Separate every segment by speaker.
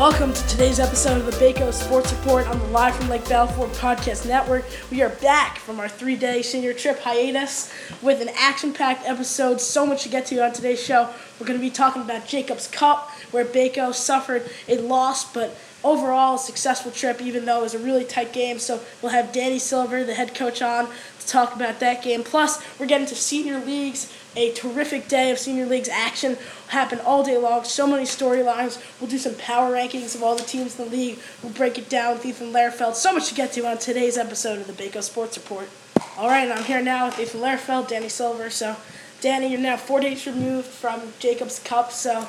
Speaker 1: Welcome to today's episode of the Baco Sports Report on the Live from Lake Balfour Podcast Network. We are back from our three day senior trip hiatus with an action packed episode. So much to get to on today's show. We're going to be talking about Jacobs Cup, where Baco suffered a loss, but overall a successful trip, even though it was a really tight game. So we'll have Danny Silver, the head coach, on to talk about that game. Plus, we're getting to senior leagues. A terrific day of senior leagues action happen all day long. So many storylines. We'll do some power rankings of all the teams in the league. We'll break it down with Ethan Lehrfeld. So much to get to on today's episode of the Baco Sports Report. All right, and I'm here now with Ethan Lehrfeld, Danny Silver. So, Danny, you're now four days removed from Jacobs Cup. So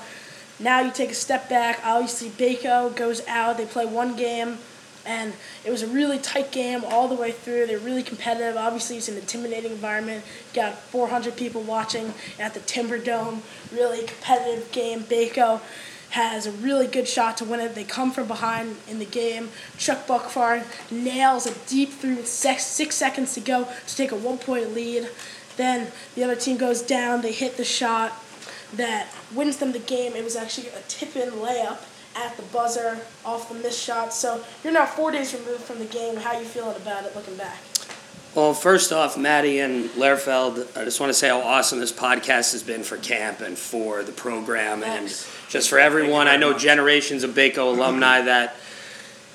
Speaker 1: now you take a step back. Obviously, Baco goes out. They play one game, and it was a really tight game all the way through. They're really competitive. Obviously, it's an intimidating environment. Got 400 people watching at the Timber Dome. Really competitive game. Baco has a really good shot to win it. They come from behind in the game. Chuck Buckfar nails a deep three with six, six seconds to go to take a one point lead. Then the other team goes down. They hit the shot that wins them the game. It was actually a tip in layup at the buzzer off the missed shot. So you're now four days removed from the game. How are you feeling about it looking back?
Speaker 2: Well, first off, Maddie and Lehrfeld, I just want to say how awesome this podcast has been for camp and for the program and just for everyone. I know generations of Baco alumni that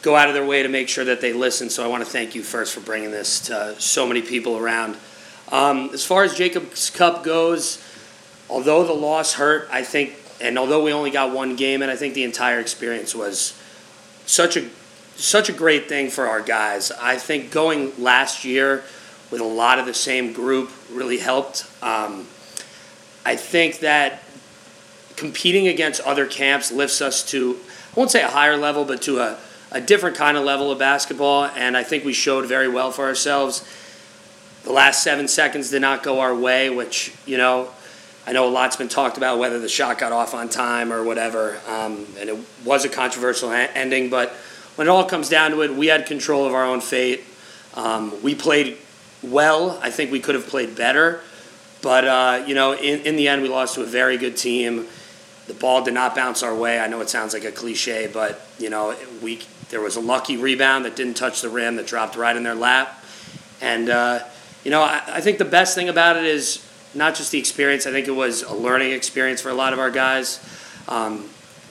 Speaker 2: go out of their way to make sure that they listen. So I want to thank you first for bringing this to so many people around. Um, as far as Jacobs Cup goes, although the loss hurt, I think, and although we only got one game, and I think the entire experience was such a such a great thing for our guys. I think going last year with a lot of the same group really helped. Um, I think that competing against other camps lifts us to, I won't say a higher level, but to a, a different kind of level of basketball. And I think we showed very well for ourselves. The last seven seconds did not go our way, which, you know, I know a lot's been talked about whether the shot got off on time or whatever, um, and it was a controversial ha- ending. But when it all comes down to it, we had control of our own fate. Um, we played well. I think we could have played better, but uh, you know, in, in the end, we lost to a very good team. The ball did not bounce our way. I know it sounds like a cliche, but you know, we there was a lucky rebound that didn't touch the rim that dropped right in their lap, and uh, you know, I, I think the best thing about it is not just the experience. I think it was a learning experience for a lot of our guys. Um,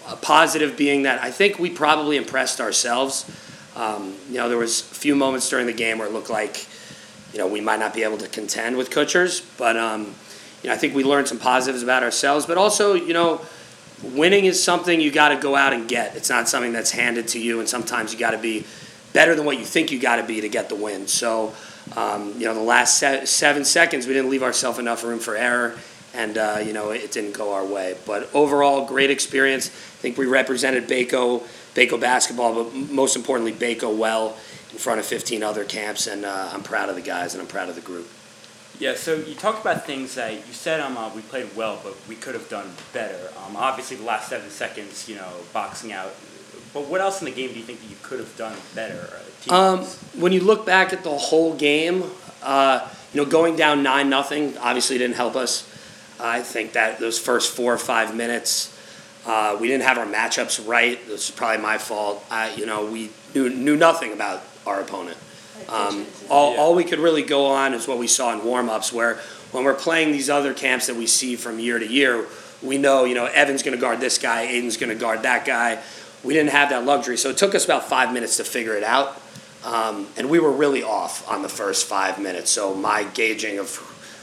Speaker 2: a positive being that I think we probably impressed ourselves. Um, you know, there was a few moments during the game where it looked like, you know, we might not be able to contend with Kutchers, but um, you know, I think we learned some positives about ourselves. But also, you know, winning is something you got to go out and get. It's not something that's handed to you, and sometimes you got to be better than what you think you got to be to get the win. So. Um, you know, the last se- seven seconds, we didn't leave ourselves enough room for error, and uh, you know, it didn't go our way. But overall, great experience. I think we represented Baco, Baco basketball, but most importantly, Baco well in front of 15 other camps, and uh, I'm proud of the guys and I'm proud of the group.
Speaker 3: Yeah, so you talked about things that you said um, uh, we played well, but we could have done better. Um, obviously, the last seven seconds, you know, boxing out. But what else in the game do you think that you could have done better?
Speaker 2: Um, when you look back at the whole game, uh, you know, going down nine nothing obviously didn't help us. I think that those first four or five minutes, uh, we didn't have our matchups right. This is probably my fault. I, you know, we knew, knew nothing about our opponent. Um, all, all we could really go on is what we saw in warm-ups, where when we're playing these other camps that we see from year to year, we know, you know, Evan's going to guard this guy, Aiden's going to guard that guy. We didn't have that luxury, so it took us about five minutes to figure it out. Um, and we were really off on the first five minutes. So my gauging of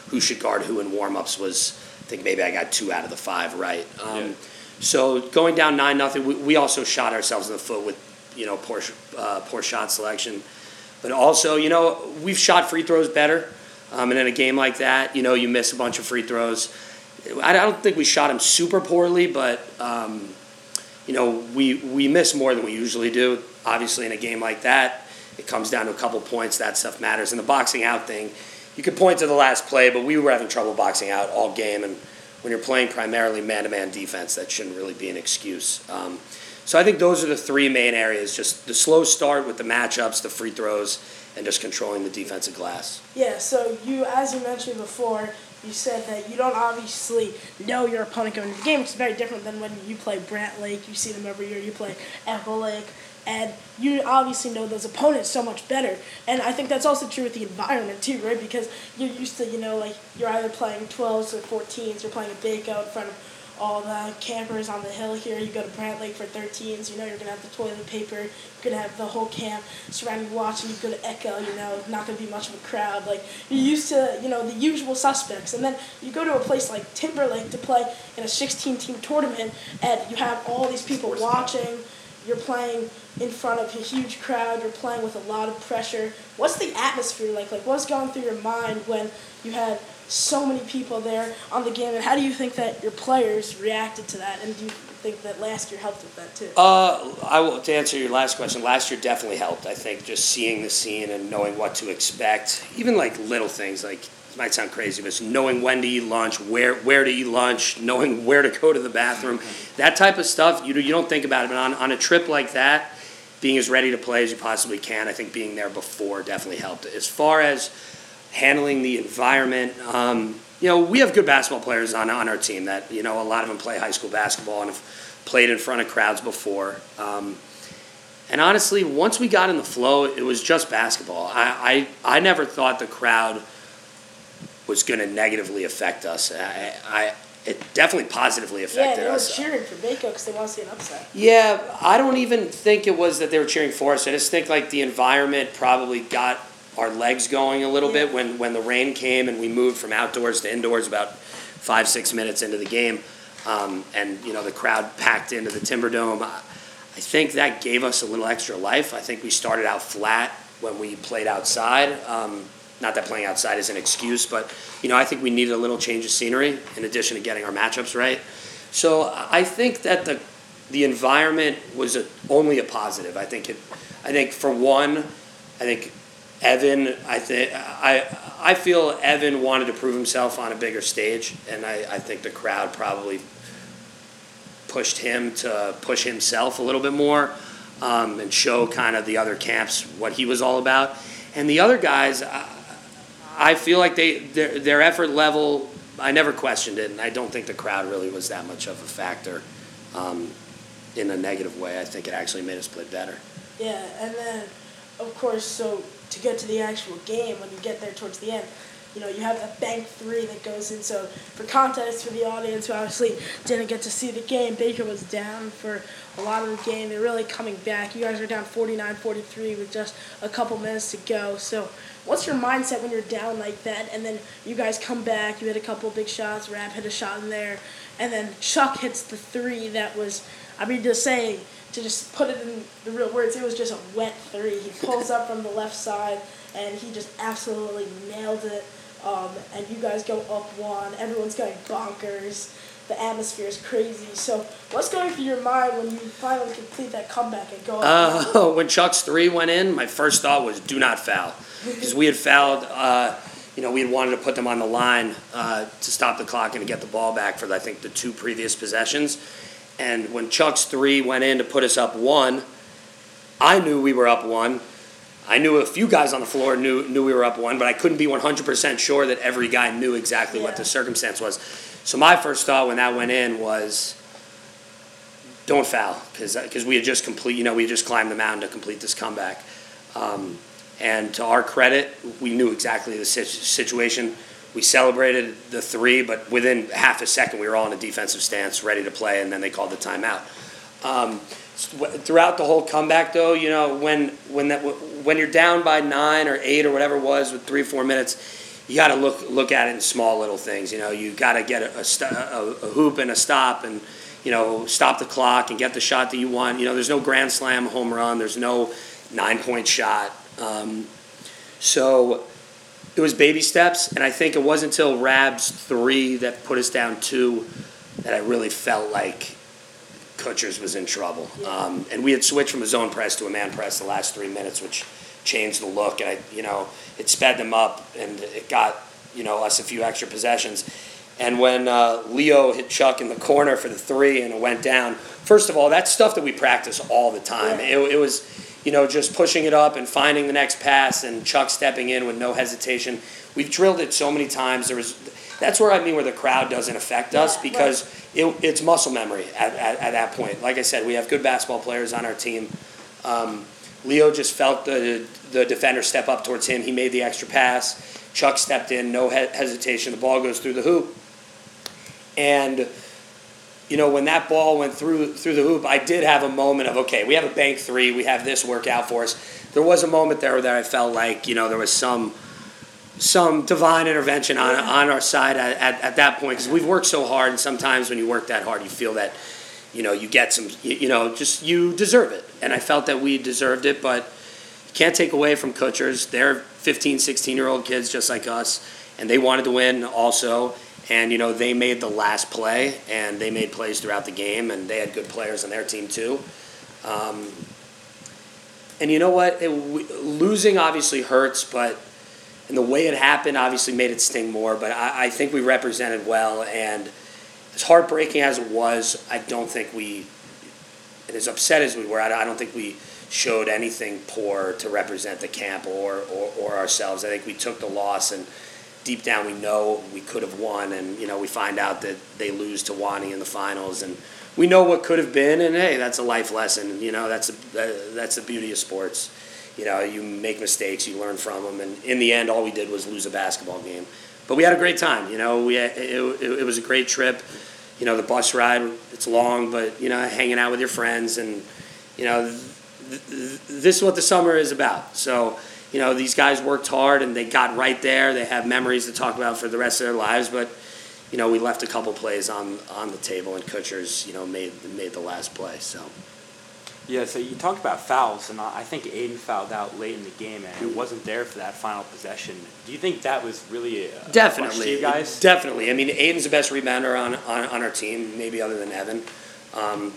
Speaker 2: who should guard who in warm-ups was, I think maybe I got two out of the five right. Um, yeah. So going down nine nothing, we, we, also shot ourselves in the foot with, you know, poor uh, poor shot selection. But also, you know, we've shot free throws better. Um, and in a game like that, you know, you miss a bunch of free throws. I don't think we shot them super poorly, but um, you know, we we miss more than we usually do. Obviously, in a game like that, it comes down to a couple points. That stuff matters. And the boxing out thing, you could point to the last play, but we were having trouble boxing out all game. And when you're playing primarily man-to-man defense, that shouldn't really be an excuse. Um, so I think those are the three main areas: just the slow start with the matchups, the free throws, and just controlling the defensive glass.
Speaker 1: Yeah, so you, as you mentioned before, you said that you don't obviously know your opponent going into the game, It's very different than when you play Brant Lake. You see them every year. You play Echo Lake, and you obviously know those opponents so much better. And I think that's also true with the environment too, right? Because you're used to, you know, like you're either playing 12s or 14s, you're playing a big out in front of all the campers on the hill here. You go to Brant Lake for 13s, you know you're going to have the toilet paper, you're going to have the whole camp surrounding you watching. You go to Echo, you know, not going to be much of a crowd. Like, you're used to, you know, the usual suspects. And then you go to a place like Timberlake to play in a 16 team tournament, and you have all these people watching. You're playing in front of a huge crowd. You're playing with a lot of pressure. What's the atmosphere like? Like, what's going through your mind when you had so many people there on the game, and how do you think that your players reacted to that? And do you think that last year helped with that too?
Speaker 2: Uh, I will to answer your last question. Last year definitely helped. I think just seeing the scene and knowing what to expect, even like little things like might sound crazy, but knowing when to eat lunch, where where to eat lunch, knowing where to go to the bathroom, that type of stuff you you don't think about it. But on on a trip like that, being as ready to play as you possibly can, I think being there before definitely helped. As far as handling the environment. Um, you know, we have good basketball players on, on our team that, you know, a lot of them play high school basketball and have played in front of crowds before. Um, and honestly, once we got in the flow, it was just basketball. I, I, I never thought the crowd was going to negatively affect us. I, I, it definitely positively affected
Speaker 1: yeah, they were
Speaker 2: us.
Speaker 1: cheering for Baco because they want to see an upset.
Speaker 2: Yeah, I don't even think it was that they were cheering for us. I just think like the environment probably got our legs going a little
Speaker 1: Yeah.
Speaker 2: bit when, when the rain came and we moved from outdoors to indoors about five six minutes into the game, um, and you know the crowd packed into the Timber Dome. I, I think that gave us a little extra life. I think we started out flat when we played outside. Um, not that playing outside is an excuse, but you know I think we needed a little change of scenery in addition to getting our matchups right. So I think that the the environment was a, only a positive. I think it. I think for one, I think Evan. I think I I feel Evan wanted to prove himself on a bigger stage, and I, I think the crowd probably pushed him to push himself a little bit more um, and show kind of the other camps what he was all about. And the other guys, I feel like they their, their effort level. I never questioned it, and I don't think the crowd really was that much of a factor um, in a negative way. I think it actually made us play better.
Speaker 1: Yeah, and then, of course, so to get to the actual game, when you get there towards the end, you know, you have that bank three that goes in. So, for context for the audience who obviously didn't get to see the game, Baco was down for a lot of the game. They're really coming back. You guys are down 49 43 with just a couple minutes to go. So, what's your mindset when you're down like that? And then you guys come back, you hit a couple big shots, Rab hit a shot in there, and then Chuck hits the three that was, I mean, to say, to just put it in the real words, it was just a wet three. He pulls up from the left side, and he just absolutely nailed it. Um, and you guys go up one. Everyone's going bonkers. The atmosphere is crazy. So, what's going through your mind when you finally complete that comeback and go up?
Speaker 2: Uh, when Chuck's three went in, my first thought was do not foul. Because we had fouled, uh, you know, we had wanted to put them on the line uh, to stop the clock and to get the ball back for, I think, the two previous possessions. And when Chuck's three went in to put us up one, I knew we were up one. I knew a few guys on the floor knew knew we were up one, but I couldn't be 100% sure that every guy knew exactly what the circumstance was. So my first thought when that went in was, don't foul, because we had just complete, you know, we had just climbed the mountain to complete this comeback. Um, and to our credit, we knew exactly the situation. We celebrated the three, but within half a second, we were all in a defensive stance, ready to play, and then they called the timeout. Um, throughout the whole comeback, though, you know, when when that when you're down by nine or eight or whatever it was with three or four minutes, you got to look look at it in small little things. You know, you got to get a, a, a hoop and a stop, and you know, stop the clock and get the shot that you want. You know, there's no grand slam home run. There's no nine point shot. Um, so it was baby steps, and I think it wasn't until Rab's three that put us down two that I really felt like Kutchers was in trouble. Um, and we had switched from a zone press to a man press the last three minutes, which changed the look. And I, you know, it sped them up, and it got you know us a few extra possessions. And when uh, Leo hit Chuck in the corner for the three and it went down, first of all, that's stuff that we practice all the time. It, it was you know, just pushing it up and finding the next pass and Chuck stepping in with no hesitation. We've drilled it so many times. There was, that's where I mean where the crowd doesn't affect us
Speaker 1: Yeah,
Speaker 2: because it, it's muscle memory at, at, at that point. Like I said, we have good basketball players on our team. Um, Leo just felt the the defender step up towards him. He made the extra pass. Chuck stepped in, no he- hesitation. The ball goes through the hoop, and you know when that ball went through through the hoop, I did have a moment of okay, we have a bank three, we have this work out for us. There was a moment there that I felt like you know there was some some divine intervention on on our side at, at, at that point because we've worked so hard, and sometimes when you work that hard, you feel that you know you get some you, you know just you deserve it, and I felt that we deserved it, but you can't take away from Kutchers. They're 15, 16 year old kids just like us, and they wanted to win also. And you know they made the last play, and they made plays throughout the game, and they had good players on their team too. Um, and you know what? It, losing obviously hurts, but and the way it happened obviously made it sting more. But I, I think we represented well, and as heartbreaking as it was, I don't think we, and as upset as we were, I, I don't think we showed anything poor to represent the camp or, or, or ourselves. I think we took the loss, and deep down we know we could have won, and you know we find out that they lose to Wani in the finals, and we know what could have been, and hey, that's a life lesson. You know, that's a, that's the beauty of sports. You know, you make mistakes, you learn from them, and in the end, all we did was lose a basketball game. But we had a great time. You know, we it, it, it was a great trip. You know, the bus ride it's long, but you know, hanging out with your friends, and you know, th- th- this is what the summer is about. So. You know, these guys worked hard and they got right there. They have memories to talk about for the rest of their lives, but you know, we left a couple plays on on the table, and Kutchers, you know, made made the last play. So
Speaker 3: Yeah, so you talked about fouls, and I think Aiden fouled out late in the game, and it wasn't there for that final possession. Do you think that was really a
Speaker 2: definitely,
Speaker 3: to you guys?
Speaker 2: definitely. I mean, Aiden's the best rebounder on, on, on our team, maybe other than Evan. Um,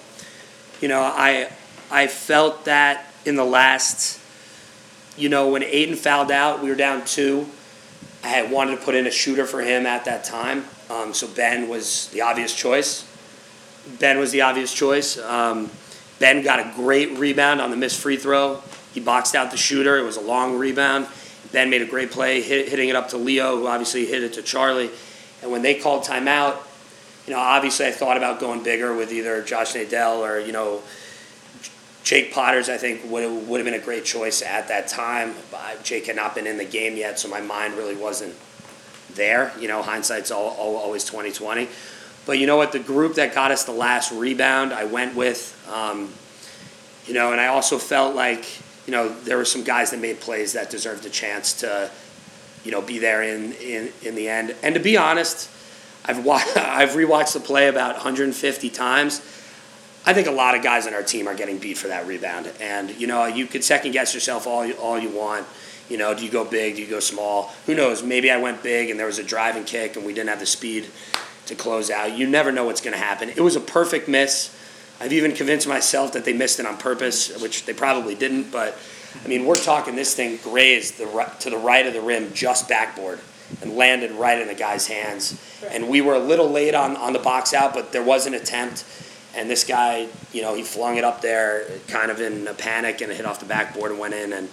Speaker 2: you know, I I felt that in the last, you know, when Aiden fouled out, we were down two. I had wanted to put in a shooter for him at that time, um, so Ben was the obvious choice. Ben was the obvious choice. Um, ben got a great rebound on the missed free throw. He boxed out the shooter. It was a long rebound. Ben made a great play, hit, hitting it up to Leo, who obviously hit it to Charlie. And when they called timeout, you know, obviously I thought about going bigger with either Josh Nadell or, you know, Jake Potters, I think, would have, would have been a great choice at that time. Jake had not been in the game yet, so my mind really wasn't there. You know, hindsight's all, all, always 2020. But you know what? The group that got us the last rebound, I went with. Um, you know, and I also felt like, you know, there were some guys that made plays that deserved a chance to, you know, be there in, in, in the end. And to be honest, I've, wa- I've rewatched the play about 150 times. I think a lot of guys on our team are getting beat for that rebound. And, you know, you could second guess yourself all you, all you want. You know, do you go big? Do you go small? Who knows? Maybe I went big and there was a driving kick and we didn't have the speed to close out. You never know what's going to happen. It was a perfect miss. I've even convinced myself that they missed it on purpose, which they probably didn't. But, I mean, we're talking this thing grazed the, ri- to the right of the rim, just backboard, and landed right in the guy's hands. And we were a little late on, on the box out, but there was an attempt. And this guy, you know, he flung it up there kind of in a panic and it hit off the backboard and went in. And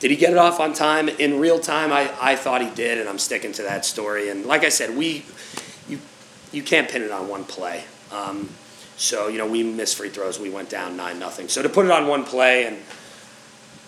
Speaker 2: did he get it off on time? In real time, I, I thought he did, and I'm sticking to that story. And like I said, we, you, can't pin it on one play. Um, so, you know, we missed free throws. We went down 9 nothing. So to put it on one play and,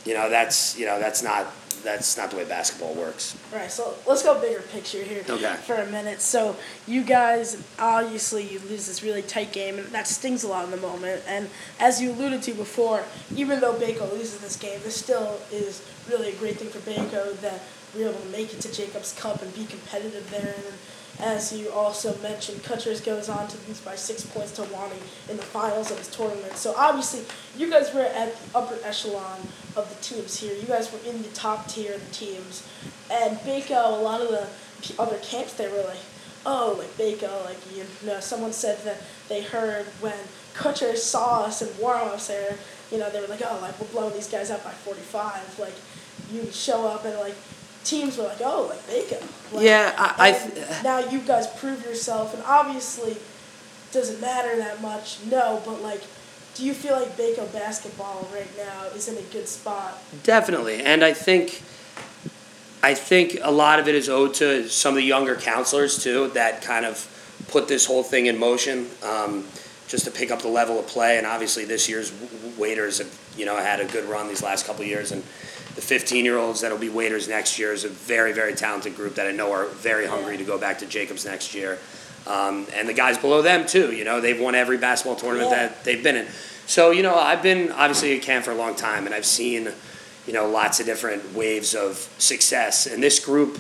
Speaker 2: you know, that's, you know, that's not, that's not the way basketball works.
Speaker 1: Right, so let's go bigger picture here
Speaker 2: Okay.
Speaker 1: for a minute. So you guys, obviously, you lose this really tight game, and that stings a lot in the moment. And as you alluded to before, even though Baco loses this game, this still is really a great thing for Baco that we're able to make it to Jacobs Cup and be competitive there. And as you also mentioned, Kutchers goes on to lose by six points to Wani in the finals of his tournament. So obviously, you guys were at the upper echelon of the teams here. You guys were in the top tier of the teams. And Baco, a lot of the other camps, they were like, oh, like Baco, like, you know, someone said that they heard when Kutcher saw us in warm-ups there, you know, they were like, oh, like, we're blowing these guys out by 45. Like, you show up and, like, teams were like, oh, like Baco. Like,
Speaker 2: Yeah, I- I
Speaker 1: now you guys prove yourself, and obviously, doesn't matter that much, no, but, like, do you feel like Baco basketball right now is in a good spot?
Speaker 2: Definitely, and I think I think a lot of it is owed to some of the younger counselors too that kind of put this whole thing in motion. Um, just to pick up the level of play, and obviously this year's waiters have you know had a good run these last couple years, and the 15 year olds that'll be waiters next year is a very very talented group that I know are very hungry to go back to Jacobs next year, um, and the guys below them too. You know they've won every basketball tournament
Speaker 1: Yeah.
Speaker 2: that they've been in. So you know I've been obviously at camp for a long time, and I've seen you know lots of different waves of success, and this group.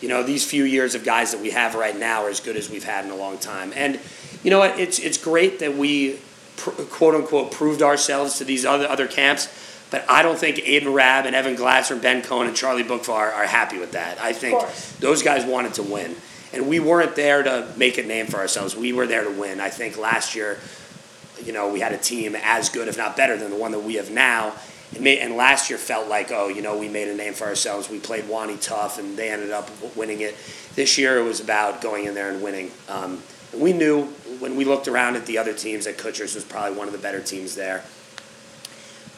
Speaker 2: You know, these few years of guys that we have right now are as good as we've had in a long time. And you know what? It's it's great that we pr- quote unquote proved ourselves to these other other camps. But I don't think Aiden Rabb and Evan Glatzer and Ben Cohen and Charlie Bookfar are, are happy with that. I think those guys wanted to win. And we weren't there to make a name for ourselves. We were there to win. I think last year, you know, we had a team as good, if not better, than the one that we have now. And, and last year felt like, oh, you know, we made a name for ourselves. We played Wani tough, and they ended up winning it. This year, it was about going in there and winning. Um, and we knew when we looked around at the other teams that Kutcher's was probably one of the better teams there.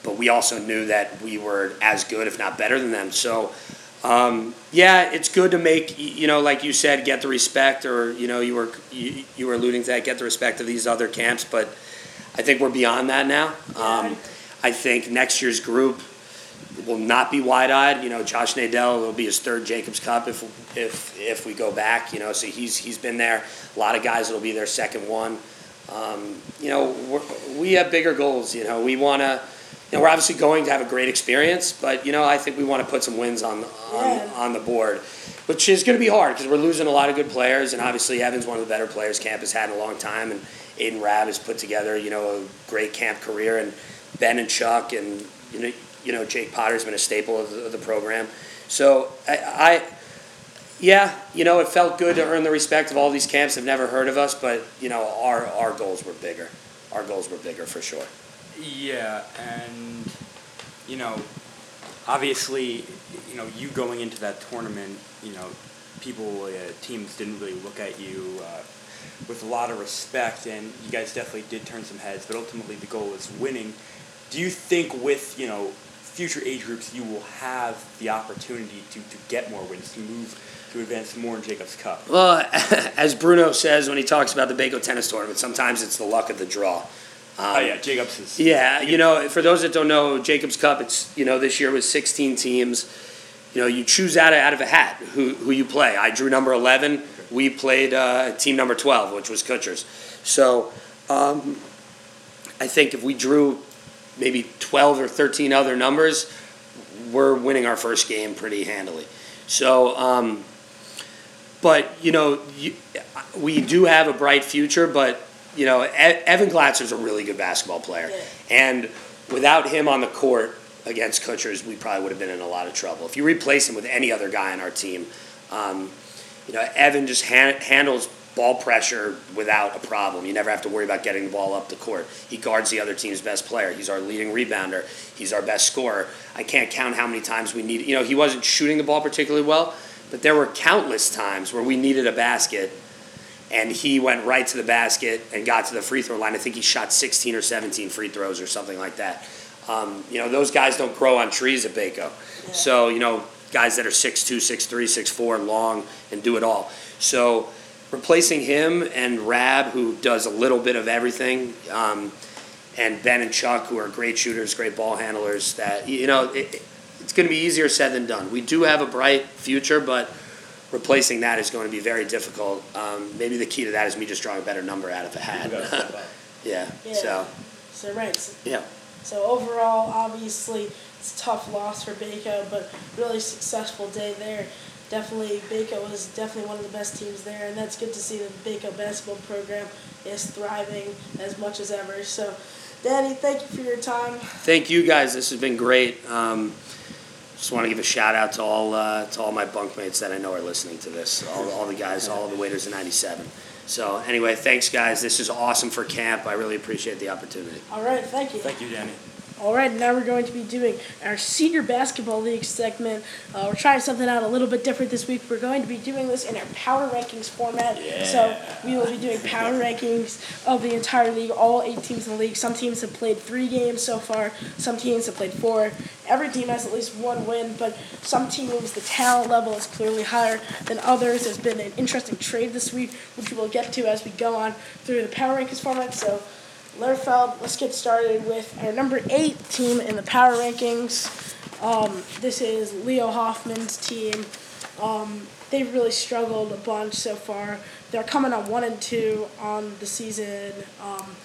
Speaker 2: But we also knew that we were as good, if not better, than them. So, um, yeah, it's good to make you know, like you said, get the respect, or you know, you were you, you were alluding to that, get the respect of these other camps. But I think we're beyond that now. Um, I think next year's group will not be wide-eyed. You know, Josh Nadell will be his third Jacobs Cup if if if we go back. You know, so he's he's been there. A lot of guys will be their second one. Um, you know, we have bigger goals. You know, we want to. You know, we're obviously going to have a great experience, but you know, I think we want to put some wins on on,
Speaker 1: Yeah.
Speaker 2: on the board, which is going to be hard because we're losing a lot of good players, and obviously Evan's one of the better players camp has had in a long time, and Aiden Rabb has put together you know a great camp career, and Ben and Chuck and you know you know Jake Potter's been a staple of the, of the program, so I, I yeah, you know, it felt good to earn the respect of all these camps. Have never heard of us, but you know, our our goals were bigger. Our goals were bigger for sure.
Speaker 3: Yeah, and you know, obviously, you know, you going into that tournament, you know, people, uh, teams didn't really look at you uh, with a lot of respect, and you guys definitely did turn some heads. But ultimately, the goal is winning. Do you think with you know future age groups, you will have the opportunity to, to get more wins, to move, to advance more in Jacobs Cup?
Speaker 2: Well, as Bruno says when he talks about the Baco tennis tournament, sometimes it's the luck of the draw. Um,
Speaker 3: oh yeah, Jacobs is.
Speaker 2: Yeah, you know, for those that don't know, Jacobs Cup, it's you know this year was 16 teams. You know, you choose out of, out of a hat who, who you play. I drew number 11. We played uh, team number 12, which was Kutcher's. So um, I think if we drew maybe 12 or 13 other numbers, we're winning our first game pretty handily. So, um, but you know, you, we do have a bright future. But you know, Evan Glatzer's a really good basketball player,
Speaker 1: Yeah.
Speaker 2: and without him on the court against Kutcher's, we probably would have been in a lot of trouble. If you replace him with any other guy on our team, um, you know, Evan just han- handles ball pressure without a problem. You never have to worry about getting the ball up the court. He guards the other team's best player. He's our leading rebounder. He's our best scorer. I can't count how many times we need. You know, he wasn't shooting the ball particularly well, but there were countless times where we needed a basket, and he went right to the basket and got to the free throw line. I think he shot 16 or 17 free throws or something like that. Um, you know, those guys don't grow on trees at Baco. So, you know, guys that are 6'2, 6'3, 6'4, long, and do it all. So, replacing him and Rab, who does a little bit of everything, um, and Ben and Chuck, who are great shooters, great ball handlers, that, you know, it, it's going to be easier said than done. We do have a bright future, but replacing that is going to be very difficult. Um, maybe the key to that is me just drawing a better number out of a hat.
Speaker 3: gotta step up.
Speaker 2: yeah,
Speaker 1: Yeah.
Speaker 2: so,
Speaker 1: So right. So,
Speaker 2: yeah.
Speaker 1: so overall, obviously, it's a tough loss for Baco, but really successful day there. Definitely, Baco was definitely one of the best teams there, and that's good to see that the Baco basketball program is thriving as much as ever. So, Danny, thank you for your time.
Speaker 2: Thank you guys. This has been great. Um, just want to give a shout out to all uh, to all my bunkmates that I know are listening to this. All, all the guys, all the waiters in '97. So anyway, thanks guys. This is awesome for camp. I really appreciate the opportunity.
Speaker 1: All right, thank you.
Speaker 3: Thank you, Danny.
Speaker 1: All right, now we're going to be doing our senior basketball league segment. Uh, we're trying something out a little bit different this week. We're going to be doing this in our power rankings format.
Speaker 3: Yeah.
Speaker 1: So we will be doing power rankings of the entire league, all eight teams in the league. Some teams have played three games so far. Some teams have played four. Every team has at least one win, but some teams, the talent level is clearly higher than others. There's been an interesting trade this week, which we will get to as we go on through the power rankings format. So. Lehrfeld, let's get started with our number eight team in the power rankings. Um, this is Leo Hoffman's team. Um, they've really struggled a bunch so far. They're coming on one and two on the season, um,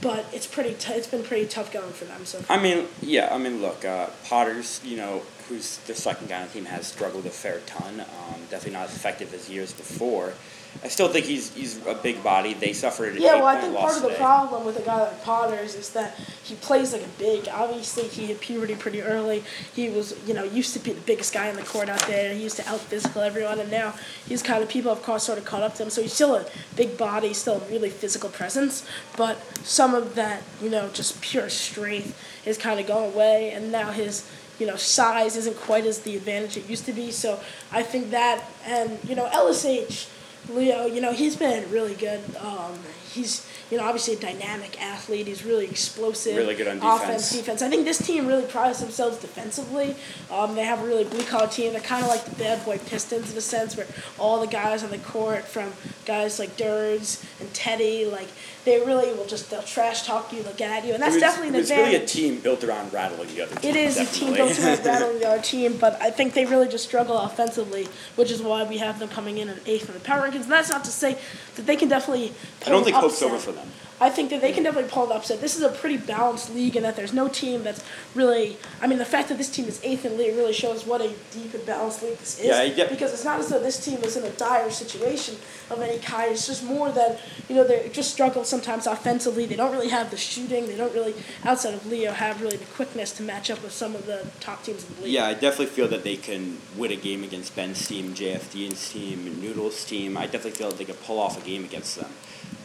Speaker 1: but it's pretty. T- it's been pretty tough going for them so.
Speaker 3: I mean, yeah, I mean, look, uh, Potter's, you know, who's the second guy on the team, has struggled a fair ton. Um, definitely not as effective as years before. I still think he's he's a big body. They suffered
Speaker 1: Yeah, well, I think part of the
Speaker 3: today.
Speaker 1: problem with a guy like Potters is that he plays like a big. Obviously, he hit puberty pretty early. He was, you know, used to be the biggest guy in the court out there. He used to out physical everyone, and now he's kind of people have caught, sort of caught up to him. So he's still a big body, still a really physical presence, but some of that, you know, just pure strength is kind of going away, and now his. You know, size isn't quite as the advantage it used to be. So I think that, and you know, LSH, Leo, you know, he's been really good. Um, he's, you know, obviously a dynamic athlete. He's really explosive.
Speaker 3: Really good on
Speaker 1: Offense,
Speaker 3: defense.
Speaker 1: defense. I think this team really prides themselves defensively. Um, they have a really blue collar team. They're kind of like the bad boy Pistons in a sense, where all the guys on the court, from guys like Durds and Teddy, like they really will just they'll trash talk you, they'll get at you, and that's
Speaker 3: was,
Speaker 1: definitely an advantage.
Speaker 3: really a team built around rattling the other team.
Speaker 1: It is a team built around battling the other team, but I think they really just struggle offensively, which is why we have them coming in at eighth in the power rankings. And that's not to say that they can definitely.
Speaker 3: I don't think hope's over for them.
Speaker 1: I think that they can definitely pull an upset. This is a pretty balanced league, and that there's no team that's really. I mean, the fact that this team is eighth in the league really shows what a deep and balanced league this is.
Speaker 3: Yeah, get-
Speaker 1: Because it's not as though this team is in a dire situation of any kind. It's just more that you know they just struggle sometimes offensively. They don't really have the shooting. They don't really, outside of Leo, have really the quickness to match up with some of the top teams in the league.
Speaker 3: Yeah, I definitely feel that they can win a game against Ben's team, JFD's team, Noodles' team. I definitely feel that they could pull off a game against them.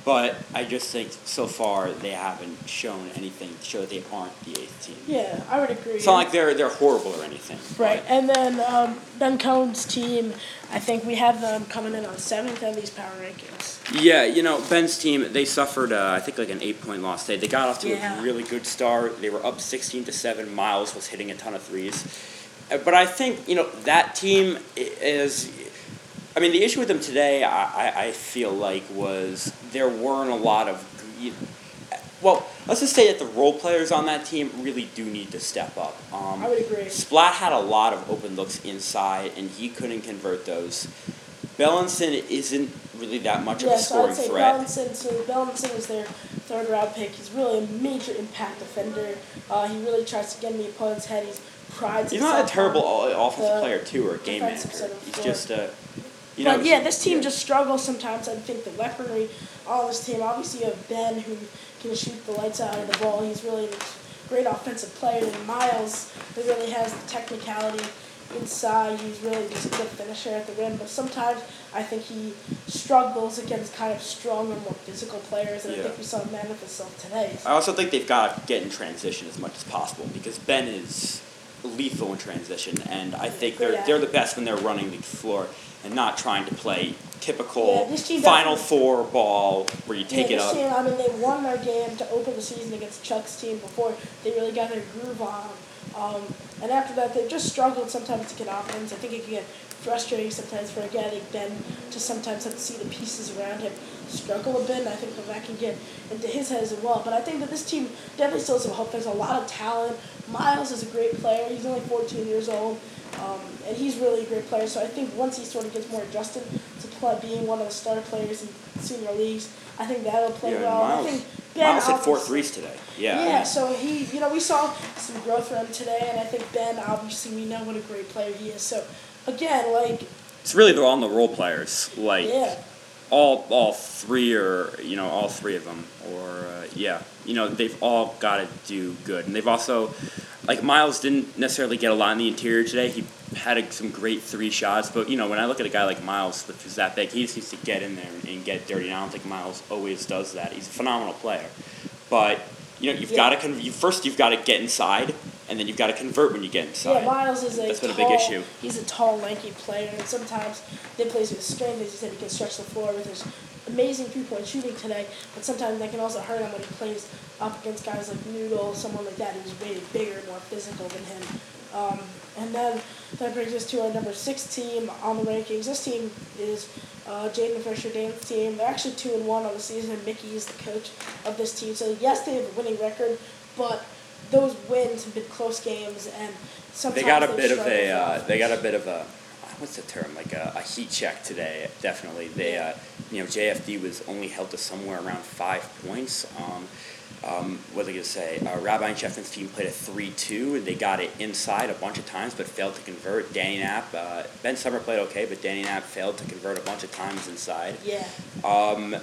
Speaker 3: But I just think so far they haven't shown anything to show that they aren't the eighth team.
Speaker 1: Yeah, I would agree.
Speaker 3: It's not like they're they're horrible or anything.
Speaker 1: Right,
Speaker 3: but-
Speaker 1: and then um, Ben Cohn's team, I think we have them coming in on seventh in these power rankings.
Speaker 3: Yeah, you know Ben's team. They suffered, uh, I think, like an eight-point loss. They they got off to
Speaker 1: Yeah.
Speaker 3: a really good start. They were up sixteen to seven. Miles was hitting a ton of threes, Uh, but I think you know that team is. I mean, the issue with them today, I, I, feel like, was there weren't a lot of. Well, let's just say that the role players on that team really do need to step up. Um,
Speaker 1: I would agree.
Speaker 3: Splat had a lot of open looks inside, and he couldn't convert those. Bellinson isn't really that much of a
Speaker 1: Yeah, so I'd say
Speaker 3: threat.
Speaker 1: Bellinson, so Bellinson is their third round pick. He's really a major impact defender. Uh, he really tries to get in the opponent's head. He's prides
Speaker 3: He's not a terrible offensive player too, or a game manager.
Speaker 1: side of the
Speaker 3: He's just a, you know.
Speaker 1: but yeah, this team
Speaker 3: yeah.
Speaker 1: just struggles sometimes. I think the weaponry on this team, obviously you have Ben who can shoot the lights out of the ball. He's really a great offensive player. And Miles, who really has the technicality inside. He's really just a good finisher at the rim. But sometimes I think he struggles against kind of stronger, more physical players. And I think we saw manifest itself today.
Speaker 3: I also think they've got to get in transition as much as possible because Ben is lethal in transition, and I think they're
Speaker 1: athlete.
Speaker 3: they're the best when they're running the floor and not trying to play typical
Speaker 1: Yeah,
Speaker 3: final four ball where you take
Speaker 1: yeah,
Speaker 3: it up.
Speaker 1: team, I mean, they won their game to open the season against Chuck's team before they really got their groove on. Um, and after that, they just struggled sometimes to get offense. I think it can get frustrating sometimes for a guy like Ben to sometimes have to see the pieces around him struggle a bit. And I think that that can get into his head as well. But I think that this team definitely still has some hope. There's a lot of talent. Miles is a great player. He's only 14 years old. Um, and he's really a great player. So I think once he sort of gets more adjusted to play, being one of the star players in senior leagues, I think that'll play
Speaker 3: Yeah,
Speaker 1: well.
Speaker 3: Miles-
Speaker 1: I think Ben
Speaker 3: Miles hit four threes today. Yeah.
Speaker 1: Yeah, so he, you know, we saw some growth from him today, and I think Ben, obviously, we know what a great player he is. So, again, like,
Speaker 3: it's really they're all the role players. Like
Speaker 1: yeah,
Speaker 3: all all three or you know all three of them or uh, yeah you know they've all got to do good. And they've also like Miles didn't necessarily get a lot in the interior today. He had a, some great three shots but you know when I look at a guy like Miles which is that big. He just needs to get in there and, and get dirty and I don't think Miles always does that. He's a phenomenal player. But you know you've
Speaker 1: Yeah.
Speaker 3: got to con- you, first you've got to get inside, and then you've got to convert when you get inside.
Speaker 1: Yeah, Miles is a
Speaker 3: That's been a
Speaker 1: tall,
Speaker 3: big issue.
Speaker 1: He's a tall, lanky player, and sometimes they plays with strength. As you said, he can stretch the floor with his amazing three-point shooting today. But sometimes that can also hurt him when he plays up against guys like Noodle, someone like that who's way bigger, more physical than him. Um, and then that brings us to our number six team on the rankings. This team is uh, Jaden Fisher Dane's team. They're actually two and one on the season. And Mickey is the coach of this team. So yes, they have a winning record, but those wins have been close games, and sometimes
Speaker 3: they got a bit of a uh, they got a bit of a what's the term like a, a heat check today definitely. They uh, you know JFD was only held to somewhere around five points um, um, what was I gonna say? Uh, Rabbi and Shefflin's team played a three two and they got it inside a bunch of times but failed to convert. Danny Knapp uh, Ben Summer played okay but Danny Knapp failed to convert a bunch of times inside.
Speaker 1: Yeah.
Speaker 3: um,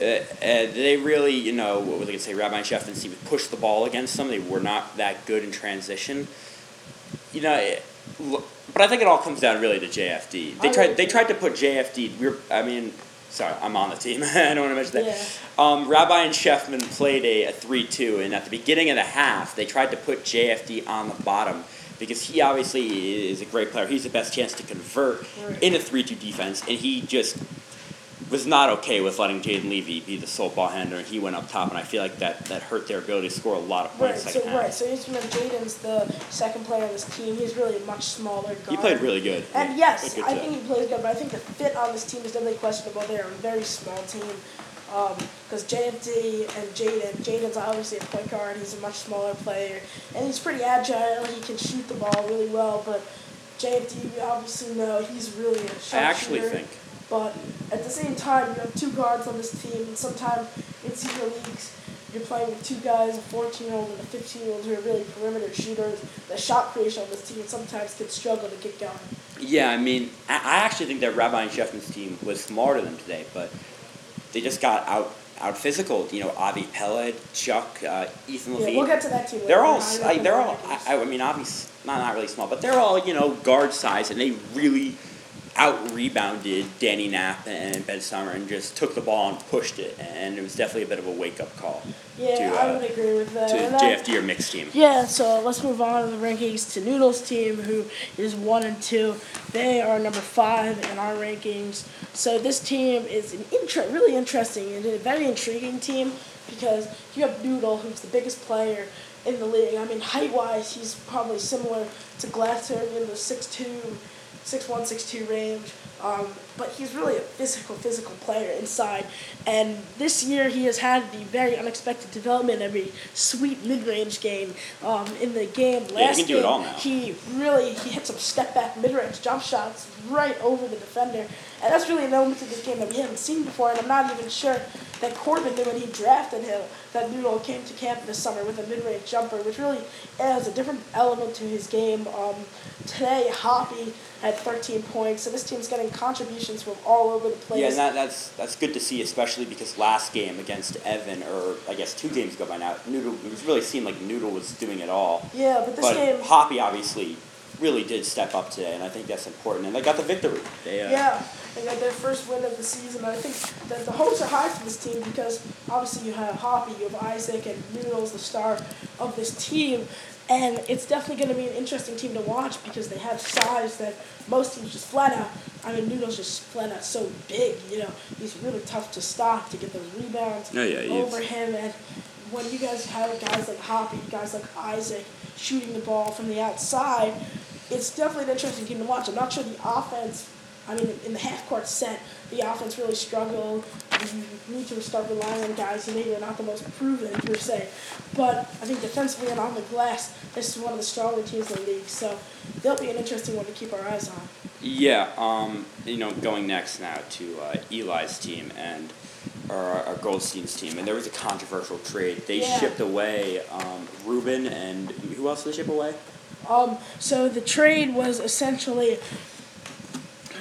Speaker 3: uh, uh, they really, you know, what was I going to say? Rabbi and Shefflin's team pushed the ball against them. They were not that good in transition. You know, it, but I think it all comes down really to JFD. They
Speaker 1: I
Speaker 3: tried. They tried to put JFD. We're. I mean, sorry, I'm on the team. I don't want to mention that.
Speaker 1: Yeah.
Speaker 3: Um, Rabbi and Sheffman played a, a three-two, and at the beginning of the half, they tried to put JFD on the bottom because he obviously is a great player. He's the best chance to convert
Speaker 1: Right.
Speaker 3: in a three-two defense, and he just was not okay with letting Jaden Levy be the sole ball handler, and he went up top, and I feel like that, that hurt their ability to score a lot of points.
Speaker 1: Right,
Speaker 3: so half.
Speaker 1: right, so he's remember Jaden's the second player on this team. He's really a much smaller guard.
Speaker 3: He played really good.
Speaker 1: And
Speaker 3: He
Speaker 1: yes,
Speaker 3: good
Speaker 1: I
Speaker 3: job.
Speaker 1: think he plays good, but I think the fit on this team is definitely questionable. They're a very small team. Um, because JFD and Jaden, Jaden's obviously a point guard. He's a much smaller player, and he's pretty agile. He can shoot the ball really well. But JFD, we obviously know he's really a
Speaker 3: I actually think
Speaker 1: But at the same time, you have two guards on this team, and sometimes in senior leagues, you're playing with two guys, a 14 year old and a 15 year old, who are really perimeter shooters. The shot creation on this team sometimes can struggle to get going.
Speaker 3: Yeah, I mean, I I actually think that Rabbi and Sheffman's team was smarter than today, but they just got out out physical. You know, Avi Pellet, Chuck, uh, Ethan
Speaker 1: Yeah,
Speaker 3: Levine.
Speaker 1: we'll get to that team.
Speaker 3: they're all,
Speaker 1: I
Speaker 3: s-
Speaker 1: know
Speaker 3: like, they're all. I, I mean, obviously not not really small, but they're all you know guard size, and they really out rebounded Danny Knapp and Ben Summer, and just took the ball and pushed it, and it was definitely a bit of a wake up call
Speaker 1: yeah,
Speaker 3: to,
Speaker 1: I
Speaker 3: uh,
Speaker 1: would agree with that.
Speaker 3: to
Speaker 1: And
Speaker 3: JFD or Mickey's team.
Speaker 1: Yeah, so let's move on to the rankings to Noodles team, who is one and two. They are number five in our rankings. So this team is an inter- really interesting and a very intriguing team because you have Noodle, who's the biggest player in the league. I mean, height wise, he's probably similar to Glatzer in the 6'2", 6'1", 6'2", range. Um, but he's really a physical, physical player inside. And this year he has had the very unexpected development of a sweet mid-range game. Um, in the game last
Speaker 3: can do
Speaker 1: game,
Speaker 3: it all now.
Speaker 1: he really he hit some step back mid-range jump shots right over the defender. And that's really an element to this game that we haven't seen before. And I'm not even sure that Corbin knew when he drafted him that Noodle came to camp this summer with a mid-range jumper, which really adds a different element to his game. Um, today, Hoppy had 13 points, so this team's getting contributions from all over the place.
Speaker 3: Yeah, and that, that's that's good to see, especially because last game against Evan, or I guess two games ago by now, Noodle it was really seemed like Noodle was doing it all.
Speaker 1: Yeah, but this
Speaker 3: but
Speaker 1: game.
Speaker 3: Hoppy obviously really did step up today, and I think that's important. And they got the victory. They, uh,
Speaker 1: Yeah, they got their first win of the season. I think that the hopes are high for this team because obviously you have Hoppy, you have Isaac, and Noodles, the star of this team. And it's definitely going to be an interesting team to watch because they have size that most teams just flat out. I mean, Noodles just flat out so big. You know, he's really tough to stop to get those rebounds
Speaker 3: Oh, yeah, is.
Speaker 1: over him. And when you guys have guys like Hoppy, guys like Isaac shooting the ball from the outside, it's definitely an interesting team to watch. I'm not sure the offense. I mean, in the half court set, the offense really struggled. You need to start relying on guys who maybe are not the most proven per se, but I think defensively and on the glass, this is one of the stronger teams in the league. So they'll be an interesting one to keep our eyes on.
Speaker 3: Yeah, um, you know, going next now to uh, Eli's team and or our Goldstein's team, and there was a controversial trade. They
Speaker 1: Yeah.
Speaker 3: shipped away um, Ruben and who else did they ship away?
Speaker 1: Um, so the trade was essentially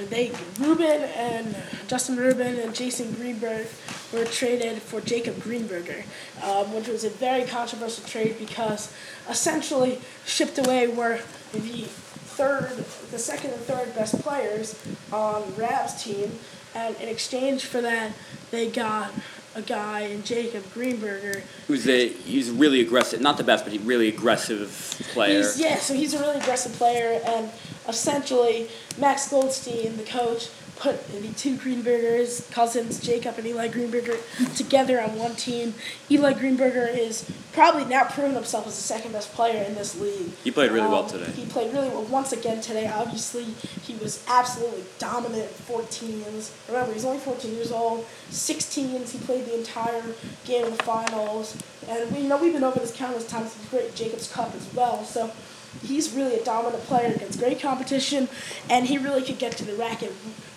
Speaker 1: they Ruben and Justin Ruben and Jason Greenberg were traded for Jacob Greenberger, um, which was a very controversial trade because essentially shipped away were the third, the second and third best players on Rab's team, and in exchange for that, they got a guy in Jacob Greenberger.
Speaker 3: Who's a he's really aggressive, not the best, but he really aggressive player.
Speaker 1: He's, yeah, so he's a really aggressive player, and essentially Max Goldstein, the coach, put the two Greenbergers, cousins, Jacob and Eli Greenberger, together on one team. Eli Greenberger is probably now proven himself as the second best player in this league.
Speaker 3: He played really well
Speaker 1: Um,
Speaker 3: today.
Speaker 1: He played really well once again today. Obviously, he was absolutely dominant at 14s. Remember, he's only 14 years old. 16s, he played the entire game in the finals. And we you know we've been over this countless times. He's great Jacobs Cup as well. So he's really a dominant player against great competition, and he really could get to the racket.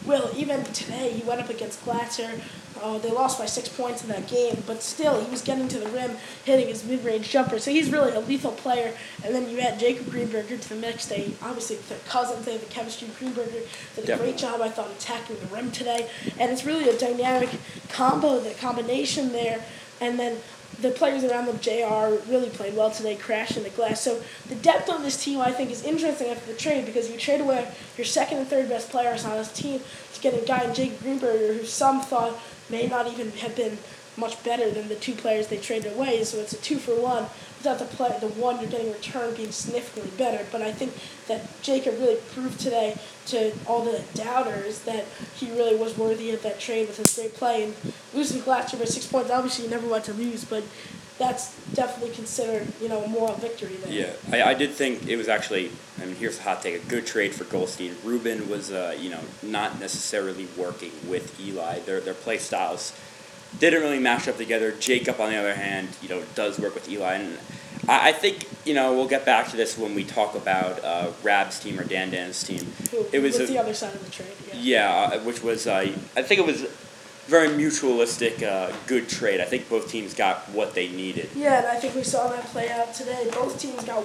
Speaker 1: Will even today he went up against Glatzer. Uh, they lost by six points in that game, but still he was getting to the rim, hitting his mid-range jumper. So he's really a lethal player. And then you add Jacob Greenberger to the mix. They obviously their cousins, they have the chemistry. Greenberger did a
Speaker 3: Definitely.
Speaker 1: great job, I thought, attacking the rim today. And it's really a dynamic combo, the combination there. And then the players around them, JR, really played well today, crashing the glass. So the depth on this team, I think, is interesting after the trade because you trade away your second and third best players on this team to get a guy Jake Greenberger who some thought may not even have been much better than the two players they traded away. So it's a two for one without the play, the one you're getting returned being significantly better. But I think that Jacob really proved today to all the doubters that he really was worthy of that trade with his great play. And losing Glatzer by six points, obviously you never want to lose, but that's definitely considered, you know, a moral victory there.
Speaker 3: Yeah, I, I did think it was actually. I mean, here's a hot take: a good trade for Goldstein. Ruben was, uh, you know, not necessarily working with Eli. Their their play styles didn't really match up together. Jacob, on the other hand, you know, does work with Eli, and I, I think you know we'll get back to this when we talk about uh, Rab's team or Dan Dan's team.
Speaker 1: Who,
Speaker 3: It was a-
Speaker 1: the other side of the trade. Yeah.
Speaker 3: Yeah, uh, which was uh, I think it was very mutualistic, uh, good trade. I think both teams got what they needed.
Speaker 1: Yeah, and I think we saw that play out today. Both teams got,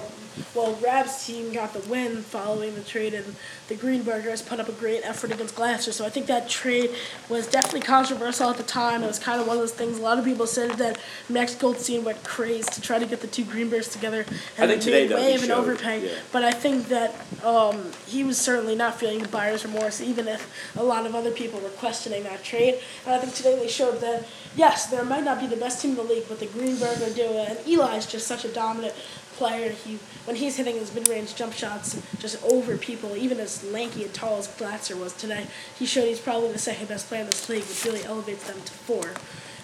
Speaker 1: well, Rab's team got the win following the trade, and the Greenbergers put up a great effort against Glatzer. So I think that trade was definitely controversial at the time. It was kind of one of those things. A lot of people said that Max Goldstein went crazy to try to get the two Greenbergs together, and
Speaker 3: I think today,
Speaker 1: made way of an overpay.
Speaker 3: yeah.
Speaker 1: But I think that um, he was certainly not feeling the buyer's remorse, even if a lot of other people were questioning that trade. And I think today they showed that, yes, there might not be the best team in the league, but the Greenberger duo, and Eli's just such a dominant player. He When he's hitting his mid-range jump shots just over people, even as lanky and tall as Glatzer was today, he showed he's probably the second best player in this league, which really elevates them to four.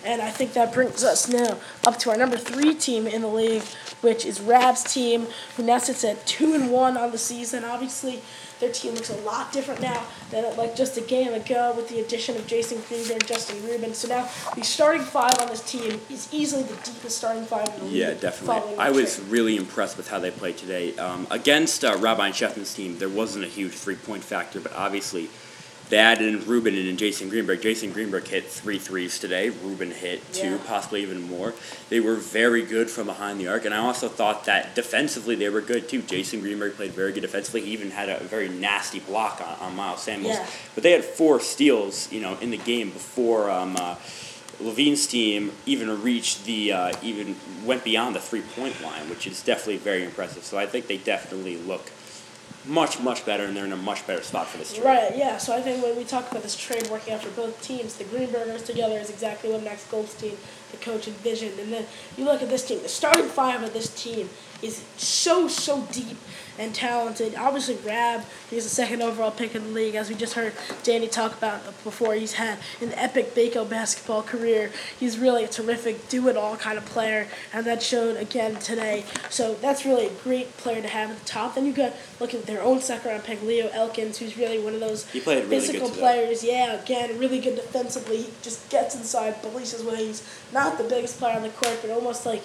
Speaker 1: And I think that brings us now up to our number three team in the league, which is Rab's team, who now sits at two and one on the season. Obviously, their team looks a lot different now than it like just a game ago with the addition of Jason Greenberg and Justin Rubin. So now the starting five on this team is easily the deepest starting five in the league.
Speaker 3: Yeah, definitely. I was
Speaker 1: trade.
Speaker 3: really impressed with how they played today. Um, against uh, Rabbi and Sheffman's team, there wasn't a huge three point factor, but obviously they and in Ruben and Jason Greenberg. Jason Greenberg hit three threes today. Ruben hit two,
Speaker 1: Yeah.
Speaker 3: possibly even more. They were very good from behind the arc, and I also thought that defensively they were good too. Jason Greenberg played very good defensively. He even had a very nasty block on, on Miles Samuels.
Speaker 1: Yeah.
Speaker 3: But they had four steals, you know, in the game before. Um, uh, Levine's team even reached the uh, even went beyond the three point line, which is definitely very impressive. So I think they definitely look much much better, and they're in a much better spot for this trade.
Speaker 1: Right, yeah. So I think when we talk about this trade working out for both teams, the Greenbergers together is exactly what Max Goldstein, the coach, envisioned. And then you look at this team, the starting five of this team is so, so deep and talented. Obviously, Rab, he's the second overall pick in the league. As we just heard Danny talk about before, he's had an epic Baco basketball career. He's really a terrific do it all kind of player, and that showed again today. So that's really a great player to have at the top. Then you got look at their own second round pick, Leo Elkins, who's really one of those
Speaker 3: really
Speaker 1: physical players. Yeah, again, really good defensively. He just gets inside, bullies his way. He's not the biggest player on the court, but almost like,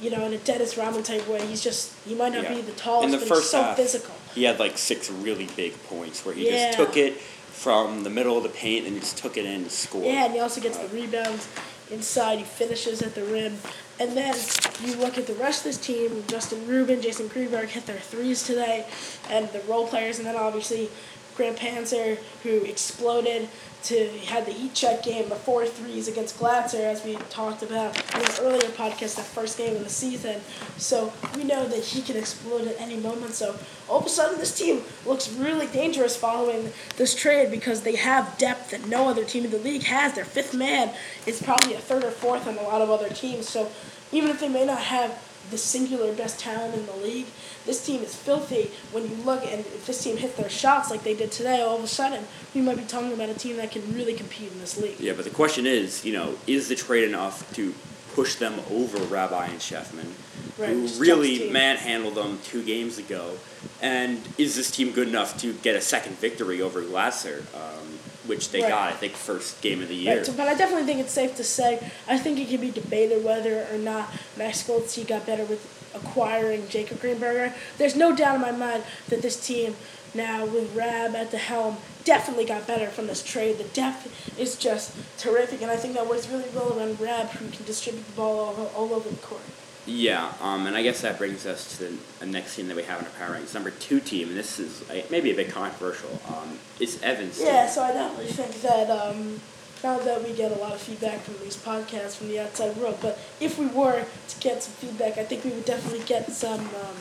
Speaker 1: you know, in a Dennis Rodman type way. He's just he might not
Speaker 3: Yeah.
Speaker 1: be the tallest,
Speaker 3: the
Speaker 1: but he's so
Speaker 3: half,
Speaker 1: physical.
Speaker 3: He had like six really big points where he
Speaker 1: Yeah.
Speaker 3: just took it from the middle of the paint and just took it in to score.
Speaker 1: Yeah, and he also gets the uh, rebounds inside. He finishes at the rim. And then you look at the rest of this team. Justin Rubin, Jason Greenberg hit their threes today, and the role players. And then obviously Grant Panzer, who exploded to had the heat check game, the four threes against Glatzer, as we talked about in an earlier podcast, that first game of the season. So we know that he can explode at any moment. So all of a sudden, this team looks really dangerous following this trade because they have depth that no other team in the league has. Their fifth man is probably a third or fourth on a lot of other teams. So even if they may not have the singular best talent in the league. This team is filthy. When you look and if this team hit their shots like they did today, all of a sudden we might be talking about a team that can really compete in this league.
Speaker 3: Yeah, but the question is, you know, is the trade enough to push them over Rabbi and Sheffman,
Speaker 1: Right,
Speaker 3: who really manhandled them two games ago? And is this team good enough to get a second victory over Glatzer, um, which they
Speaker 1: Right.
Speaker 3: got, I think, first game of the year?
Speaker 1: Right, so, but I definitely think it's safe to say I think it can be debated whether or not Max Goldstein got better with acquiring Jacob Greenberger. There's no doubt in my mind that this team now with Rab at the helm definitely got better from this trade. The depth is just terrific, and I think that works really well around Rab, who can distribute the ball all, all over the court.
Speaker 3: Yeah, um, and I guess that brings us to the next team that we have in our power rankings. Number two team, and this is maybe a bit controversial. Um, it's Evans.
Speaker 1: Yeah, so I definitely think that um, not that we get a lot of feedback from these podcasts from the outside world, but if we were to get some feedback, I think we would definitely get some um,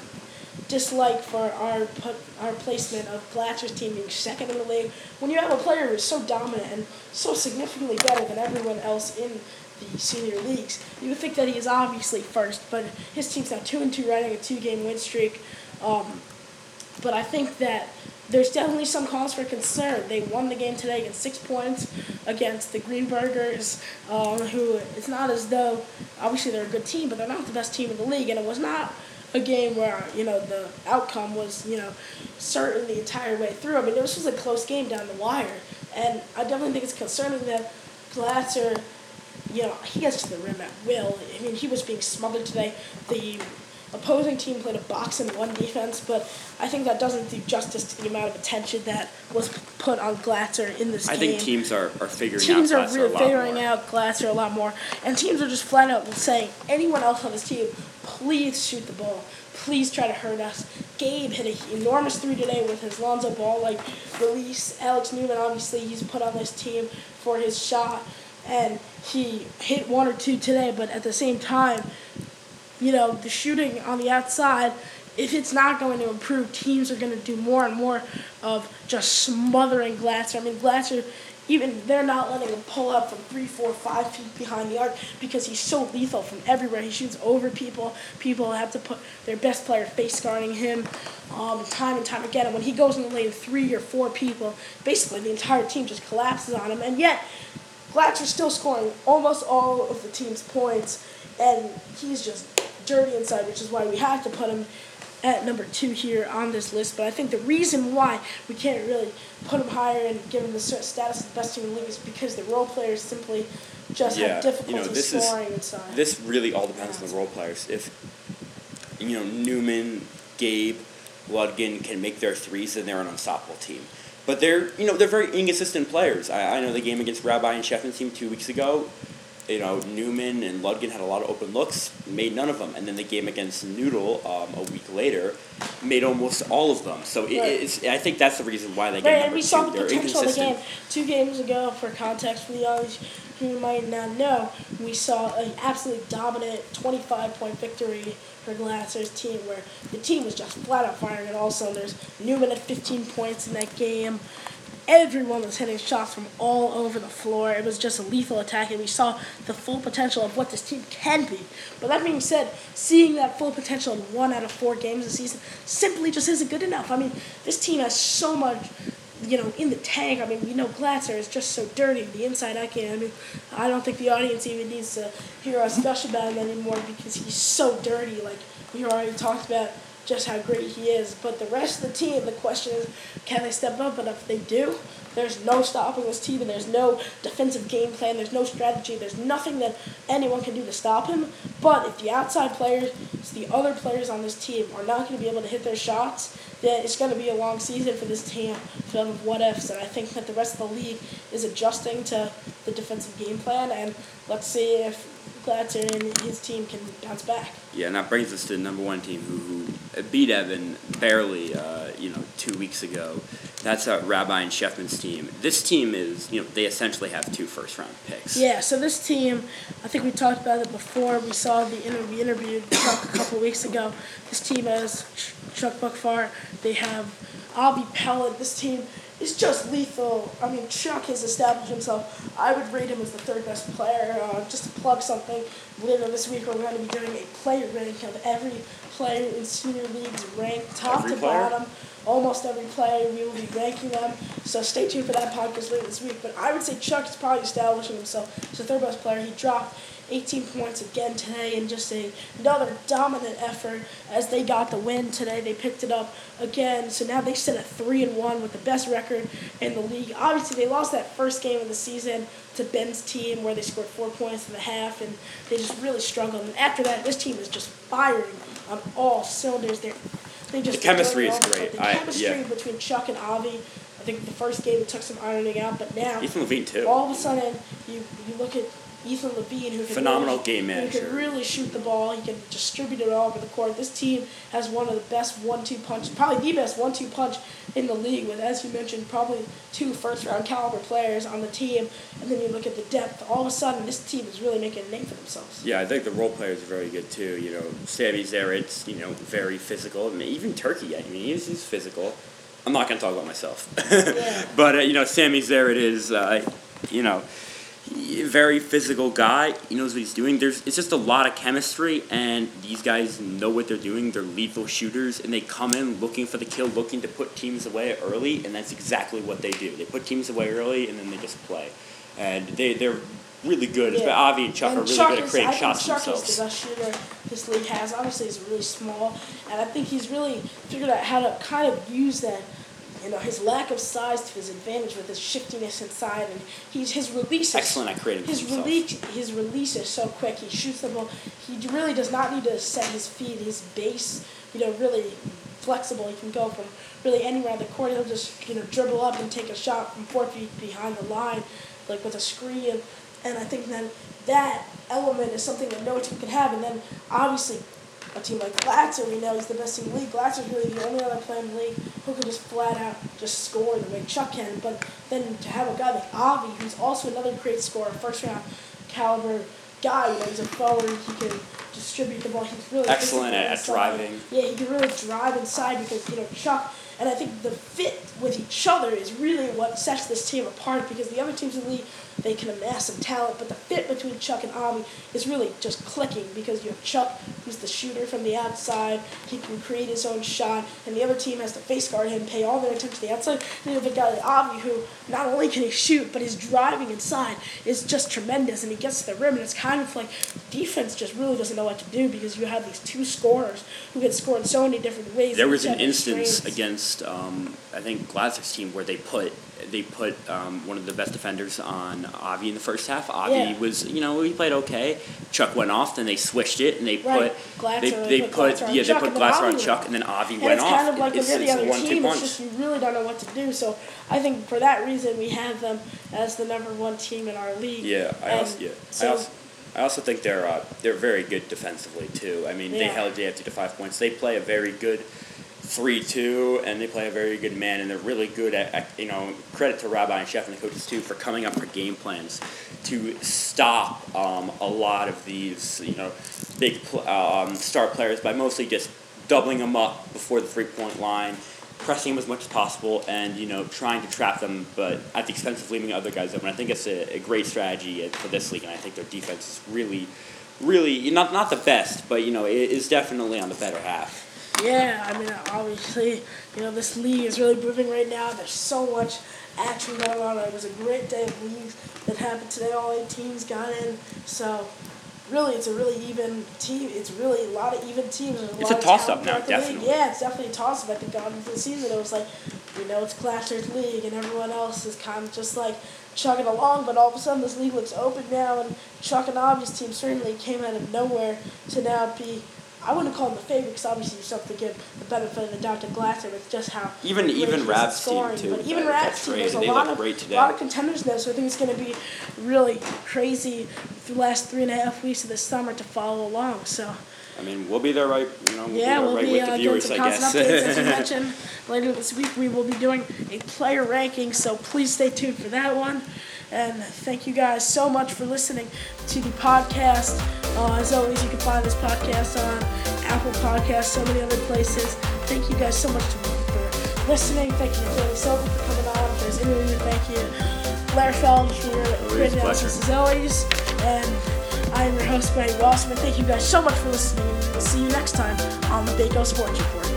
Speaker 1: dislike for our our placement of Glatzer's team being second in the league. When you have a player who's so dominant and so significantly better than everyone else in the senior leagues, you would think that he is obviously first, but his team's now two and two, riding a two-game win streak. Um, but I think that there's definitely some cause for concern. They won the game today against six points against the Greenbergers, um, who it's not as though obviously they're a good team, but they're not the best team in the league, and it was not a game where you know the outcome was you know certain the entire way through. I mean, this was just a close game down the wire, and I definitely think it's concerning that Glatzer you know, he gets to the rim at will. I mean, he was being smothered today. The opposing team played a box and one defense, but I think that doesn't do justice to the amount of attention that was put on Glatzer in this
Speaker 3: I
Speaker 1: game.
Speaker 3: think teams are, are figuring
Speaker 1: Teams
Speaker 3: out
Speaker 1: are
Speaker 3: Glatzer
Speaker 1: really
Speaker 3: a lot
Speaker 1: figuring
Speaker 3: more.
Speaker 1: out Glatzer a lot more, and teams are just flat out saying, anyone else on this team, please shoot the ball. Please try to hurt us. Gabe hit an enormous three today with his Lonzo Ball like release. Alex Newman, obviously, he's put on this team for his shot, and he hit one or two today. But at the same time, you know, the shooting on the outside, if it's not going to improve, teams are going to do more and more of just smothering Glatzer. I mean, Glatzer, even they're not letting him pull up from three, four, five feet behind the arc because he's so lethal from everywhere. He shoots over people. People have to put their best player face guarding him um, time and time again. And when he goes in the lane, three or four people, basically the entire team just collapses on him. And yet, Glatzer's still scoring almost all of the team's points, and he's just dirty inside, which is why we have to put him at number two here on this list. But I think the reason why we can't really put him higher and give him the status of the best team in the league is because the role players simply just
Speaker 3: Yeah,
Speaker 1: have
Speaker 3: you know, this is-
Speaker 1: inside.
Speaker 3: This really all depends on the role players. If you know Newman, Gabe, Ludgen can make their threes, then they're an unstoppable team. But they're you know they're very inconsistent players. I, I know the game against Rabbi and Sheffman's team two weeks ago. You know Newman and Ludgen had a lot of open looks, made none of them, and then the game against Noodle um, a week later made almost all of them. So it,
Speaker 1: Right.
Speaker 3: it's I think that's the reason why they get
Speaker 1: Right,
Speaker 3: number
Speaker 1: and we
Speaker 3: two.
Speaker 1: saw the
Speaker 3: they're
Speaker 1: potential of the
Speaker 3: inconsistent.
Speaker 1: game two games ago. For context, for the audience who might not know, we saw an absolutely dominant 25-point victory for Glatzers team, where the team was just flat out firing at all cylinders. Newman had 15 points in that game. Everyone was hitting shots from all over the floor. It was just a lethal attack, and we saw the full potential of what this team can be. But that being said, seeing that full potential in one out of four games this season simply just isn't good enough. I mean, this team has so much you know, in the tank. I mean, you know Glatzer is just so dirty. The inside I can. I mean, I don't think the audience even needs to hear us gush about him anymore because he's so dirty. Like we already talked about just how great he is. But the rest of the team, the question is, can they step up? And if they do, there's no stopping this team, and there's no defensive game plan. There's no strategy. There's nothing that anyone can do to stop him. But if the outside players, the other players on this team, are not going to be able to hit their shots, then it's going to be a long season for this team filled with what ifs. And I think that the rest of the league is adjusting to the defensive game plan. And let's see if Glatzer and his team can bounce back.
Speaker 3: Yeah, and that brings us to the number one team who, who beat Evan barely, uh, you know, two weeks ago. That's uh, Rabbi and Sheffman's team. This team is, you know, they essentially have two first round picks.
Speaker 1: Yeah, so this team, I think we talked about it before. We saw the interview, we interviewed Chuck a couple weeks ago. This team has Ch- Chuck Buckfar. They have Avi Pellet. This team is just lethal. I mean, Chuck has established himself. I would rate him as the third best player. Uh, just to plug something, later this week we're going to be doing a player rank of every player in senior leagues ranked top
Speaker 3: Every
Speaker 1: to
Speaker 3: player?
Speaker 1: bottom. Almost every player, we will be ranking them. So stay tuned for that podcast later this week. But I would say Chuck is probably establishing himself as the third best player. He dropped 18 points again today and just a, another dominant effort as they got the win today. They picked it up again. So now they sit at 3 and 1 with the best record in the league. Obviously, they lost that first game of the season to Ben's team where they scored four points in the half and they just really struggled. And after that, this team is just firing on all cylinders. They're, they just
Speaker 3: The chemistry is great.
Speaker 1: The
Speaker 3: I-
Speaker 1: chemistry
Speaker 3: yeah.
Speaker 1: between Chuck and Avi, I think the first game it took some ironing out, but now
Speaker 3: Ethan Levine, too.
Speaker 1: all of a sudden you you look at Ethan Levine who can
Speaker 3: Phenomenal
Speaker 1: really,
Speaker 3: game
Speaker 1: Who can really shoot the ball. He can distribute it all over the court. This team has one of the best one-two punch, probably the best one-two punch in the league. With as you mentioned, probably two first-round caliber players on the team, and then you look at the depth. All of a sudden, this team is really making a name for themselves.
Speaker 3: Yeah, I think the role players are very good too. You know, Sammy Zaret's, you know, very physical. I mean, even Turkey, I mean, he's, he's physical. I'm not going to talk about myself.
Speaker 1: Yeah.
Speaker 3: but, uh, you know, Sammy Zaret is, uh, you know, very physical guy. He knows what he's doing. There's It's just a lot of chemistry, and these guys know what they're doing. They're lethal shooters, and they come in looking for the kill, looking to put teams away early, and that's exactly what they do. They put teams away early, and then they just play. And they, they're really good.
Speaker 1: Yeah.
Speaker 3: Avi and Chuck
Speaker 1: And
Speaker 3: are really
Speaker 1: Chuck
Speaker 3: good at
Speaker 1: is-
Speaker 3: creating
Speaker 1: I think
Speaker 3: shots
Speaker 1: Chuck
Speaker 3: themselves.
Speaker 1: is the best shooter this league has. Obviously, he's really small, and I think he's really figured out how to kind of use that, you know, his lack of size to his advantage with his shiftiness inside, and he's his release.
Speaker 3: Excellent at creating
Speaker 1: His release, his release is so quick. He shoots the ball. He really does not need to set his feet, his base, you know, really flexible. He can go from really anywhere on the court. He'll just you know dribble up and take a shot from four feet behind the line, like with a screen. And I think then that element is something that no team can have. And then obviously a team like Glatzer, we know he's the best team in the league. Glatzer's really the only other player in the league who can just flat out just score the way Chuck can. But then to have a guy like Avi, who's also another great scorer, first round caliber guy, you know, he's a forward, he can distribute the ball. He's really
Speaker 3: Excellent at- at
Speaker 1: inside.
Speaker 3: driving.
Speaker 1: Yeah, he can really drive inside because you know Chuck. And I think the fit with each other is really what sets this team apart because the other teams in the league, they can amass some talent, but the fit between Chuck and Avi is really just clicking because you have Chuck, who's the shooter from the outside, he can create his own shot, and the other team has to face guard him, pay all their attention to the outside. And you have a guy like Avi who not only can he shoot, but his driving inside is just tremendous, and he gets to the rim, and it's kind of like defense just really doesn't know what to do because you have these two scorers who can score in so many different ways.
Speaker 3: There was an instance against um, I think Glatzer's team where they put they put um, one of the best defenders on Avi in the first half. Avi
Speaker 1: Yeah.
Speaker 3: was you know he played okay. Chuck went off, then they switched it and they
Speaker 1: Right.
Speaker 3: put
Speaker 1: Glatzer,
Speaker 3: they,
Speaker 1: they
Speaker 3: they
Speaker 1: put
Speaker 3: put yeah they put
Speaker 1: Avi
Speaker 3: on Chuck and then Avi
Speaker 1: And
Speaker 3: went
Speaker 1: it's
Speaker 3: off.
Speaker 1: kind of like
Speaker 3: it's, it's
Speaker 1: the other team, it's just you really don't know what to do. So I think for that reason, we have them as the number one team in our league.
Speaker 3: Yeah, I
Speaker 1: And
Speaker 3: also yeah.
Speaker 1: So,
Speaker 3: I also I also think they're uh, they're very good defensively too. I mean, they
Speaker 1: Yeah.
Speaker 3: held JFT to five points. They play a very good three-two, and they play a very good man, and they're really good at, at you know credit to Rabbi and Chef and the coaches too for coming up with game plans to stop um, a lot of these you know big pl- um, star players by mostly just doubling them up before the three-point line pressing them as much as possible and you know trying to trap them, but at the expense of leaving other guys open. I think it's a, a great strategy for this league, and I think their defense is really, really not not the best, but you know it is definitely on the better half.
Speaker 1: Yeah, I mean, obviously, you know, this league is really moving right now. There's so much action going on. It was a great day of leagues that happened today. All eight teams got in. So, really, it's a really even team. It's really a lot of even teams. and
Speaker 3: It's a toss-up now,
Speaker 1: throughout the league.
Speaker 3: definitely.
Speaker 1: Yeah, it's definitely a toss-up. I think going into the season, it was like, you know, it's Glatzer's league, and everyone else is kind of just like chugging along. But all of a sudden, this league looks open now, and Chuck and Avi's team certainly came out of nowhere to now be. I wouldn't call him the favorite because obviously you still have to give the benefit of the doubt to Glatzer with just how
Speaker 3: Even- even
Speaker 1: he is at
Speaker 3: Rab's team,
Speaker 1: scoring.
Speaker 3: too.
Speaker 1: But even
Speaker 3: that's
Speaker 1: team, there's a lot of
Speaker 3: great today.
Speaker 1: lot of contenders now. So I think it's going to be really crazy the last three and a half weeks of the summer to follow along. So
Speaker 4: I mean, we'll be there right, you know, we'll
Speaker 1: Yeah,
Speaker 4: be
Speaker 1: we'll
Speaker 4: right
Speaker 1: be
Speaker 4: with
Speaker 1: uh,
Speaker 4: the viewers, I guess.
Speaker 1: updates as you mentioned. Later this week, we will be doing a player ranking, so please stay tuned for that one. And thank you guys so much for listening to the podcast. Uh, as always, you can find this podcast on Apple Podcasts, so many other places. Thank you guys so much for listening. Thank you to Silver for coming on. If there's interview, thank you, Lehrfeld, for
Speaker 4: a
Speaker 1: analysis as always. And I am your host, Brady Rossman. Thank you guys so much for listening. We'll see you next time on the Baco Sports Report.